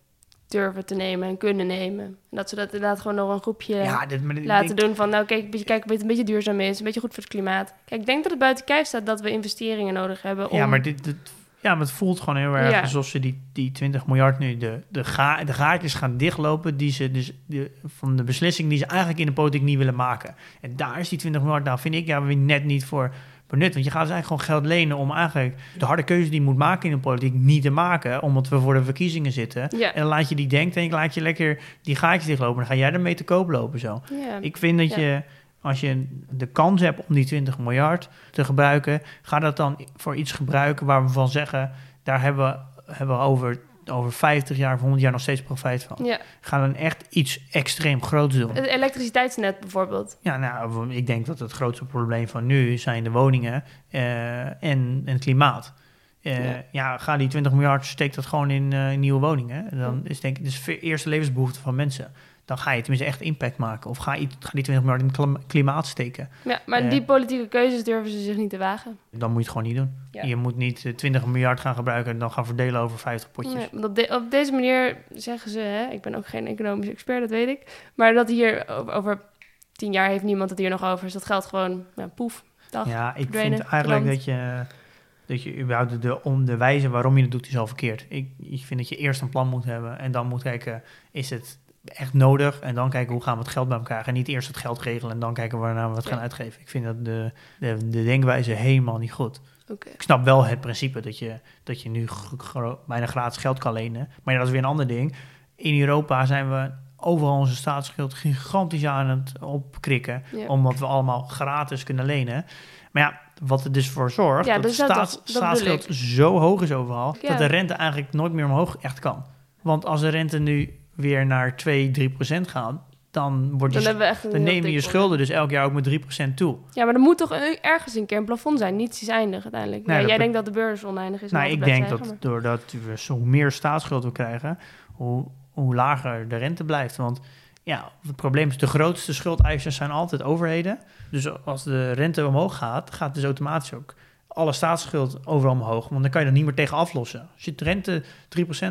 durven te nemen en kunnen nemen. En dat ze dat inderdaad gewoon door een groepje ja, dit, maar dit- laten ik- doen van... nou kijk, een beetje, kijk of het een beetje duurzaam is, een beetje goed voor het klimaat. Kijk, ik denk dat het buiten kijf staat dat we investeringen nodig hebben om... Ja, maar dit, dit- Ja, maar het voelt gewoon heel erg Ja. alsof ze die, die 20 miljard nu de, de, ga, de gaatjes gaan dichtlopen die ze dus de, van de beslissing die ze eigenlijk in de politiek niet willen maken. En daar is die 20 miljard, nou vind ik ja, weer net niet voor benut. Want je gaat dus eigenlijk gewoon geld lenen om eigenlijk de harde keuze die je moet maken in de politiek niet te maken, omdat we voor de verkiezingen zitten. Ja. En dan laat je die denktank, laat je lekker die gaatjes dichtlopen. Dan ga jij ermee te koop lopen zo. Ja. Ik vind dat je, als je de kans hebt om die 20 miljard te gebruiken, ga dat dan voor iets gebruiken waar we van zeggen, daar hebben we, hebben we over, over 50 jaar of 100 jaar nog steeds profijt van. ja. Ga dan echt iets extreem groots doen. Het elektriciteitsnet bijvoorbeeld. Ja, nou, ik denk dat het grootste probleem van nu zijn de woningen eh, en, en het klimaat. Eh, Ja. ja. ga die 20 miljard, steek dat gewoon in eh, nieuwe woningen. En Dan is denk ik, dus de eerste levensbehoefte van mensen. Dan ga je tenminste echt impact maken. Of ga, je, ga die 20 miljard in het klim- klimaat steken. Ja, maar Eh. die politieke keuzes durven ze zich niet te wagen. Dan moet je het gewoon niet doen. Ja. Je moet niet eh, 20 miljard gaan gebruiken en dan gaan verdelen over 50 potjes. Nee, op, de- op deze manier zeggen ze, hè, ik ben ook geen economisch expert, dat weet ik. Maar dat hier over, over tien jaar heeft niemand het hier nog over. Dus dat geldt gewoon, ja, poef, dag. Ja, ik vind eigenlijk dat je, dat je überhaupt de, de, om de wijze waarom je het doet, is al verkeerd. Ik, ik vind dat je eerst een plan moet hebben en dan moet kijken, is het echt nodig? En dan kijken, hoe gaan we het geld bij elkaar? En niet eerst het geld regelen en dan kijken waarna we het Ja. gaan uitgeven. Ik vind dat de, de, de denkwijze helemaal niet goed. Oké. Ik snap wel het principe dat je, dat je nu bijna gratis geld kan lenen. Maar ja, dat is weer een ander ding. In Europa zijn we overal onze staatsschuld gigantisch aan het opkrikken Ja. omdat we allemaal gratis kunnen lenen. Maar ja, wat er dus voor zorgt Ja, dat dus de dat- staats, dat- dat bedoel staatsschuld zo hoog is overal, dat de rente eigenlijk nooit meer omhoog echt kan. Want als de rente nu weer naar 2, 3 procent gaat, dan, wordt je, Dan heel nemen je schulden dus elk jaar ook met 3 procent toe. Ja, maar er moet toch een- ergens een keer een plafond zijn. Niets is eindig uiteindelijk. Ja, jij denkt dat de beurs oneindig is. Nou, ik denk dat doordat we zo meer staatsschuld we krijgen, hoe, hoe lager de rente blijft. Want ja, het probleem is, de grootste schuldeisers zijn altijd overheden. Dus als de rente omhoog gaat, gaat dus automatisch ook alle staatsschuld overal omhoog. Want dan kan je er niet meer tegen aflossen. Als je rente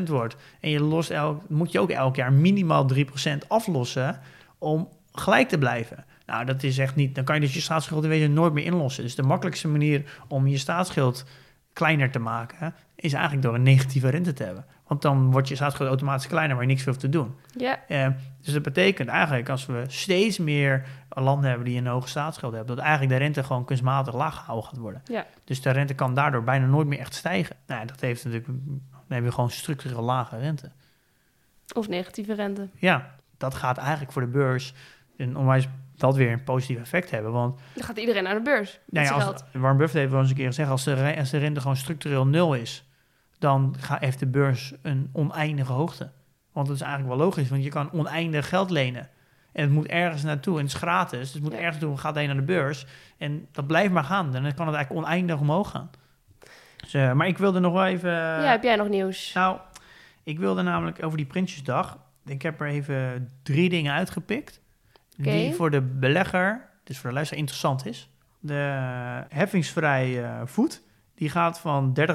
3% wordt en je lost elk, moet je ook elk jaar minimaal 3% aflossen om gelijk te blijven. Nou, dat is echt niet. Dan kan je dus je staatsschuld in wezen nooit meer inlossen. Dus de makkelijkste manier om je staatsschuld kleiner te maken, is eigenlijk door een negatieve rente te hebben. Want dan wordt je staatsschuld automatisch kleiner, waar je niks hoeft te doen. maar- Ja, Eh, dus dat betekent eigenlijk, als we steeds meer landen hebben die een hoge staatsschuld hebben, dat eigenlijk de rente gewoon kunstmatig laag gehouden gaat worden. ja. Dus de rente kan daardoor bijna nooit meer echt stijgen. Nou, dat heeft natuurlijk, dan heb je gewoon structureel lage rente. Of negatieve rente. Ja, dat gaat eigenlijk voor de beurs een onwijs dat weer een positief effect hebben. Want Dan gaat iedereen naar de beurs. met Nou ja, als. Warren Buffett heeft wel eens een keer gezegd, als de, re- als de rente gewoon structureel nul is, dan heeft de beurs een oneindige hoogte. Want dat is eigenlijk wel logisch, want je kan oneindig geld lenen. En het moet ergens naartoe en het is gratis. Dus het moet Ja. ergens naartoe, gaat heen naar de beurs. En dat blijft maar gaan. Dan kan het eigenlijk oneindig omhoog gaan. Dus, eh, maar ik wilde nog wel even... ja, heb jij nog nieuws? Nou, ik wilde namelijk over die Prinsjesdag. Ik heb er even drie dingen uitgepikt. Die voor de belegger, dus voor de luisteraar, interessant is. De heffingsvrij eh, voet, die gaat van 30.846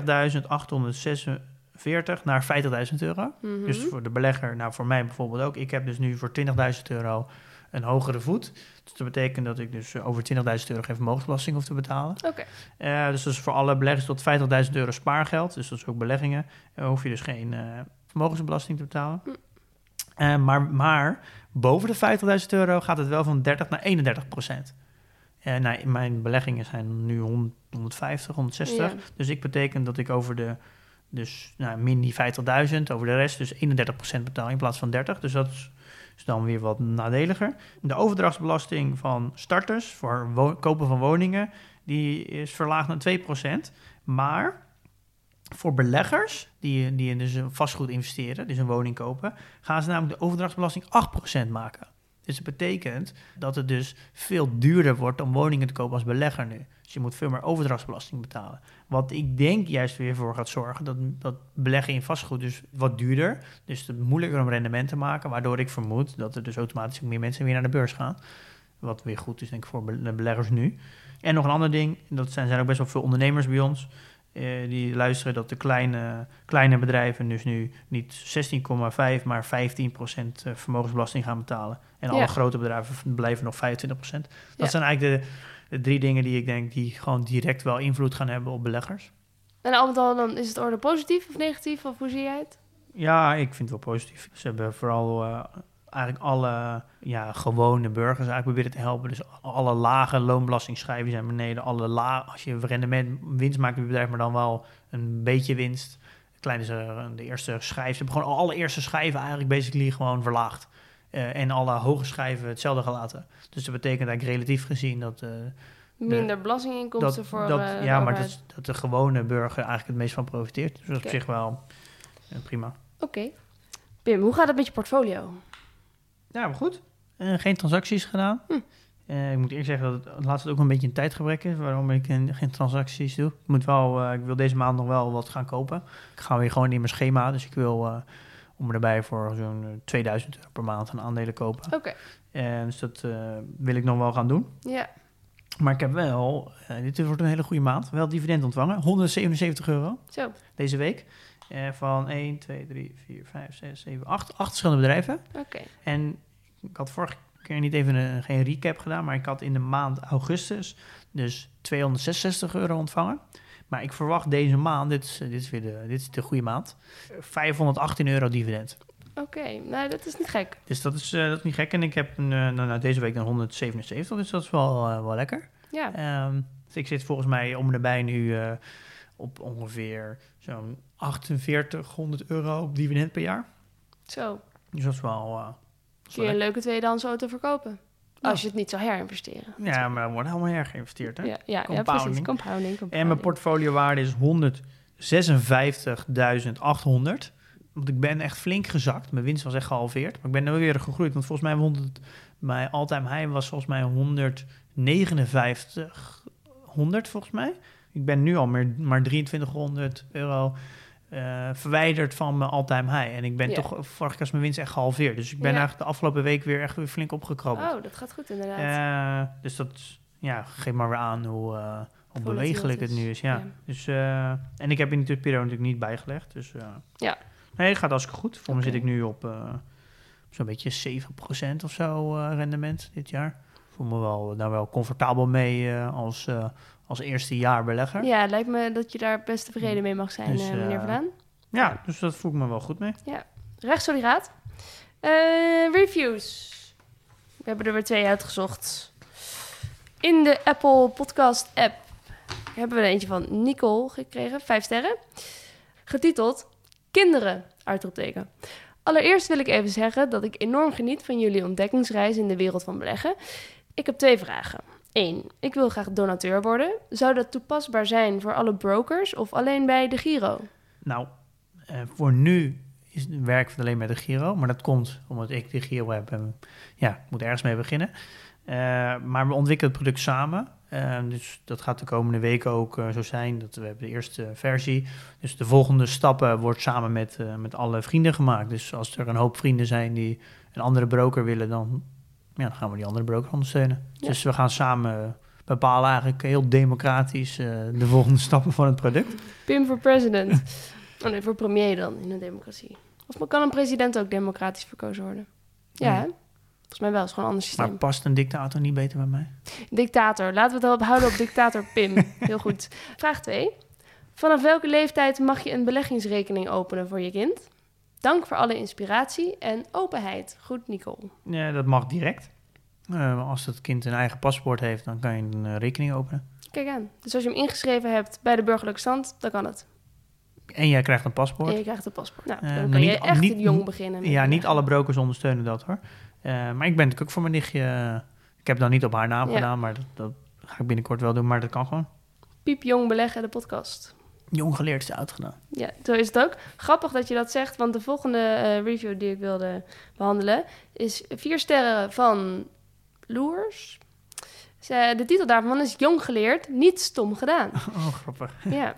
naar 50.000 euro. Mhm. Dus voor de belegger, nou voor mij bijvoorbeeld ook. Ik heb dus nu voor 20.000 euro een hogere voet. Dus dat betekent dat ik dus eh, over 20.000 euro geen vermogensbelasting hoef te betalen. Oké. Eh, dus dat is voor alle beleggers tot 50.000 euro spaargeld. Dus dat is ook beleggingen. Uh, hoef je dus geen eh, vermogensbelasting te betalen. Eh, maar, maar boven de 50.000 euro gaat het wel van 30 naar 31 procent. Eh, nou, mijn beleggingen zijn nu 100, 150, 160. Ja. Dus ik betekent dat ik over de, dus nou, min die 50.000, over de rest dus 31 procent betaal in plaats van 30. Dus dat is, is dan weer wat nadeliger. De overdrachtsbelasting van starters voor kopen van woningen, die is verlaagd naar 2 procent. Maar voor beleggers die, die in dus een vastgoed investeren, dus een woning kopen, gaan ze namelijk de overdrachtsbelasting 8% maken. Dus dat betekent dat het dus veel duurder wordt om woningen te kopen als belegger nu. Dus je moet veel meer overdrachtsbelasting betalen. Wat ik denk juist weer voor gaat zorgen dat, dat beleggen in vastgoed dus wat duurder. Dus het moeilijker om rendement te maken. Waardoor ik vermoed dat er dus automatisch meer mensen weer naar de beurs gaan. Wat weer goed is denk ik voor beleggers nu. En nog een ander ding, dat zijn, zijn ook best wel veel ondernemers bij ons. Eh, die luisteren dat de kleine, kleine bedrijven dus nu niet 16,5 maar 15 procent eh, vermogensbelasting gaan betalen. En alle grote bedrijven blijven nog 25 procent. Dat Ja. zijn eigenlijk de, de drie dingen die ik denk die gewoon direct wel invloed gaan hebben op beleggers. En al met al dan is het orde positief of negatief? Of hoe zie jij het? Ja, ik vind het wel positief. Ze hebben vooral eh, eigenlijk alle ja, gewone burgers eigenlijk proberen te helpen. Dus alle lage loonbelastingschijven zijn beneden. Alle la als je rendement, winst maakt je bedrijf, maar dan wel een beetje winst. Klein is er de eerste schijf. Ze hebben gewoon alle eerste schijven eigenlijk basically gewoon verlaagd. Eh, en alle hoge schijven hetzelfde gelaten. Dus dat betekent eigenlijk relatief gezien dat... eh, Minder belastinginkomsten voor dat, eh, ja, maar dat, dat de gewone burger eigenlijk het meest van profiteert. Dus dat is Oké. op zich wel prima. Oké. Pim, hoe gaat het met je portfolio? Ja, maar goed. Eh, geen transacties gedaan. Hm. Eh, ik moet eerlijk zeggen dat het laatst ook een beetje een tijdgebrek is waarom ik eh, geen transacties doe. Ik, moet wel, ik wil deze maand nog wel wat gaan kopen. Ik ga weer gewoon in mijn schema, dus ik wil eh, om erbij voor zo'n eh, 2000 euro per maand aan aandelen kopen. Oké. En dus dat wil ik nog wel gaan doen. Ja. Maar ik heb wel, dit wordt een hele goede maand, wel dividend ontvangen. 177 euro Zo. deze week. Eh, van 1, 2, 3, 4, 5, 6, 7, 8. 8 verschillende bedrijven. Oké. En ik had vorige keer niet even een, geen recap gedaan, maar ik had in de maand augustus dus 266 euro ontvangen. Maar ik verwacht deze maand, dit is, dit is weer de, dit is de goede maand, eh, 518 euro dividend. Oké. Nou, dat is niet gek. Dus dat is, eh, dat is niet gek. En ik heb een, eh, nou, nou, deze week dan 177, dus dat is wel, eh, wel lekker. Ja. Ehm, dus ik zit volgens mij om en nabij nu eh, op ongeveer zo'n 4800 euro op dividend per jaar. Zo. Dus dat is wel... is Kun je een leuke tweedehands auto verkopen? Als je het niet zou herinvesteren. Ja, maar er wordt helemaal hergeïnvesteerd, hè? Ja, ja, ja Compounding. precies. Compounding. En mijn portfoliowaarde is 156.800. Want ik ben echt flink gezakt. Mijn winst was echt gehalveerd. Maar ik ben nu weer gegroeid. Want volgens mij 100, mijn all-time high was volgens mij 15900 volgens mij. Ik ben nu al meer, maar 2300 euro eh, verwijderd van mijn all-time high. En ik ben Ja. toch, vorige keer was mijn winst echt gehalveerd. Dus ik ben Ja. eigenlijk de afgelopen week weer echt weer flink opgekrabbeld. Oh, dat gaat goed inderdaad. Eh, dus dat is- ja, geef maar weer aan hoe, eh, hoe bewegelijk het het is. nu is. Ja. Ja. Dus, en ik heb in die periode natuurlijk niet bijgelegd. Dus, Ja. Nee, het gaat hartstikke goed. Voor me zit ik nu op zo'n beetje 7% of zo rendement dit jaar. Voel me wel, daar wel comfortabel mee eh, als, eh, als eerste jaar belegger. Ja. Ja, lijkt me dat je daar best tevreden mee mag zijn, Dus, eh, meneer eh, Verdaan. dus dat voel ik me wel goed mee. Rechtssoliraat. Eh reviews. We hebben er weer twee uitgezocht. In de Apple Podcast app hebben we er eentje van Nicole gekregen, vijf sterren. Getiteld Kinderen, uitroepteken. Allereerst wil ik even zeggen dat ik enorm geniet van jullie ontdekkingsreis in de wereld van beleggen. Ik heb twee vragen. 1. Ik wil graag donateur worden. Zou dat toepasbaar zijn voor alle brokers of alleen bij de Giro? Nou, eh, voor nu is, werk ik het alleen met de Giro. Maar dat komt omdat ik de Giro heb. En, ja, ik moet ergens mee beginnen. Eh, maar we ontwikkelen het product samen. Eh, dus dat gaat de komende weken ook zo zijn. Dat we hebben de eerste versie. Dus de volgende stappen wordt samen met, met alle vrienden gemaakt. Dus als er een hoop vrienden zijn die een andere broker willen, dan, ja, dan gaan we die andere broker ondersteunen. Ja. Dus we gaan samen bepalen eigenlijk heel democratisch eh, de volgende stappen van het product. Pim voor president. oh nee, voor premier dan in een democratie. Of kan een president ook democratisch verkozen worden? Ja, volgens mij wel. is gewoon een ander Maar systeem. past een dictator niet beter bij mij? Dictator. Laten we het erop houden op dictator Pim. Heel goed. Vraag 2. Vanaf welke leeftijd mag je een beleggingsrekening openen voor je kind? Dank voor alle inspiratie en openheid. Goed, Nicole. Ja, dat mag direct. Eh, als het kind een eigen paspoort heeft, dan kan je een eh, rekening openen. Kijk aan. Dus als je hem ingeschreven hebt bij de burgerlijke stand, dan kan het. En jij krijgt een paspoort. En je krijgt een paspoort. Nou, Eh, dan kan je echt niet- jong beginnen. ja, niet alle brokers ondersteunen dat hoor. Maar ik ben natuurlijk ook voor mijn nichtje. ik heb dan niet op haar naam Ja. gedaan, maar dat, dat ga ik binnenkort wel doen. Maar dat kan gewoon. Piep Jong Beleggen, de podcast. Jong geleerd is uitgedaan. Ja, zo is het ook. Grappig dat je dat zegt, want de volgende eh, review die ik wilde behandelen is vier sterren van Loers. De titel daarvan is Jong geleerd, niet stom gedaan. Oh, grappig. Ja.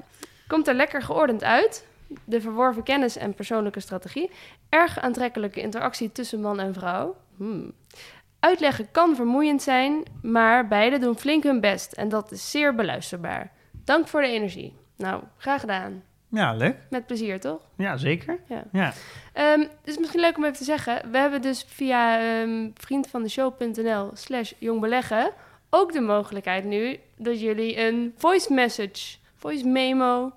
Komt er lekker geordend uit. De verworven kennis en persoonlijke strategie. Erg aantrekkelijke interactie tussen man en vrouw. Hmm. Uitleggen kan vermoeiend zijn, maar beide doen flink hun best. En dat is zeer beluisterbaar. Dank voor de energie. Nou, graag gedaan. Ja, leuk. Met plezier, toch? Ja, zeker. Ja. Ja. Het is misschien leuk om even te zeggen. We hebben dus via ehm vriendvandeshow.nl slash jongbeleggen ook de mogelijkheid nu dat jullie een voice message, voice memo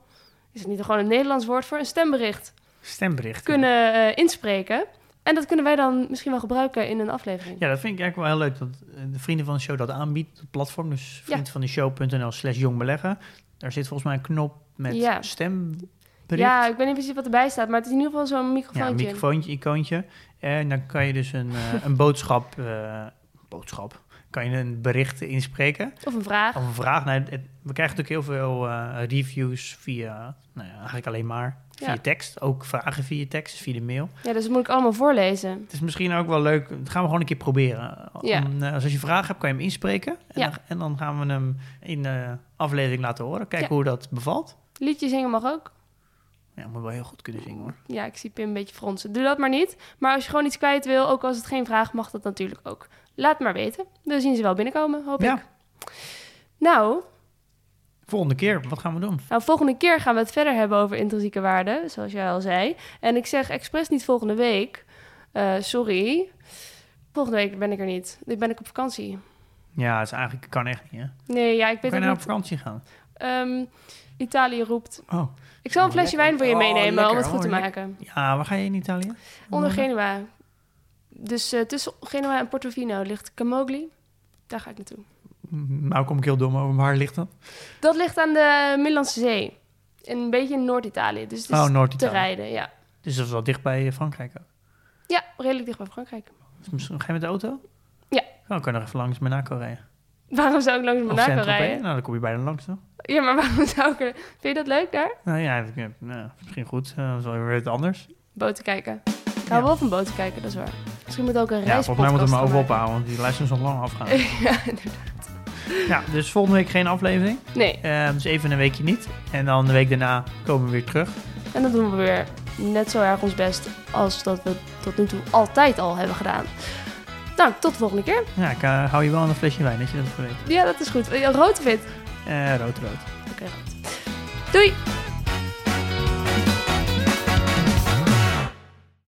is het niet gewoon een Nederlands woord voor een stembericht, Stembericht. kunnen eh, inspreken. En dat kunnen wij dan misschien wel gebruiken in een aflevering. Ja, dat vind ik eigenlijk wel heel leuk dat eh, de vrienden van de show dat aanbiedt, het platform. Dus vriendvandeshow.nl slash jongbeleggen. Daar zit volgens mij een knop met Ja. stembericht. Ja, ik weet niet precies wat erbij staat, maar het is in ieder geval zo'n Ja, een microfoontje. microfoontje, icoontje. En dan kan je dus een, eh, een boodschap, eh, boodschap, kan je een bericht inspreken. Of een vraag. Of een vraag. Nou, het- we krijgen natuurlijk heel veel eh, reviews via, nou ja, eigenlijk alleen maar via Ja. tekst. Ook vragen via tekst, via de mail. Ja, dus dat moet ik allemaal voorlezen. Het is misschien ook wel leuk, dat gaan we gewoon een keer proberen. Ja. Om, eh, als je vragen hebt, kan je hem inspreken. En, Ja. dan, en dan gaan we hem in de aflevering laten horen. Kijken hoe dat bevalt. Liedje zingen mag ook. Ja, moet wel heel goed kunnen zingen hoor. Ja, ik zie Pim een beetje fronsen. Doe dat maar niet. Maar als je gewoon iets kwijt wil, ook als het geen vraag, mag dat natuurlijk ook. Laat maar weten. We zien ze wel binnenkomen, hoop Ja. ik. Nou, Volgende keer, wat gaan we doen? nou, volgende keer gaan we het verder hebben over intrinsieke waarde, zoals jij al zei. En ik zeg expres niet volgende week. Eh, sorry. Volgende week ben ik er niet. Ik ben ik op vakantie. Ja, het is eigenlijk, kan echt niet hè. Nee, ja, ik weet kan je nou op vakantie gaan? Ehm, Italië roept. Oh. Ik zal een Oh, flesje lekker. wijn voor je Oh, meenemen lekker. om het goed Oh, te lekker. maken. Ja, waar ga je in Italië? Onder Genua. Dus eh, tussen Genua en Portofino ligt Camogli. Daar ga ik naartoe. Nou kom ik heel dom over, waar ligt dat? Dat ligt aan de Middellandse Zee. Een beetje in Noord-Italië. Dus het is Oh, te Noord-Italië. rijden, ja. Dus dat is wel dicht bij Frankrijk ook. Ja, redelijk dicht bij Frankrijk. Misschien- Ga je met de auto? Ja. Dan kan je nog even langs Monaco rijden. Waarom zou ik langs Monaco rijden? Nou, dan kom je bijna langs, toch? Ja, maar waarom zou ik er... Vind je dat leuk daar? Nou ja, ja, nou, misschien goed. Uh, dat is wel weer wat anders. Boten kijken. Ik hou Ja. wel van boten kijken, dat is waar. Misschien moet ook een Ja, reispodcast volgens mij moeten we hem gaan over ophouden, want die luisteren zo lang afgaan. ja, inderdaad. ja, dus volgende week geen aflevering. Nee, Eh, dus even een weekje niet. En dan de week daarna komen we weer terug. en dan doen we weer net zo erg ons best als dat we tot nu toe altijd al hebben gedaan. Nou, tot de volgende keer. Ja, ik eh, hou je wel aan een flesje wijn, dat je dat even weet. Ja, dat is goed. Rood of wit? Eh, rood, rood. Oké, rood. Doei!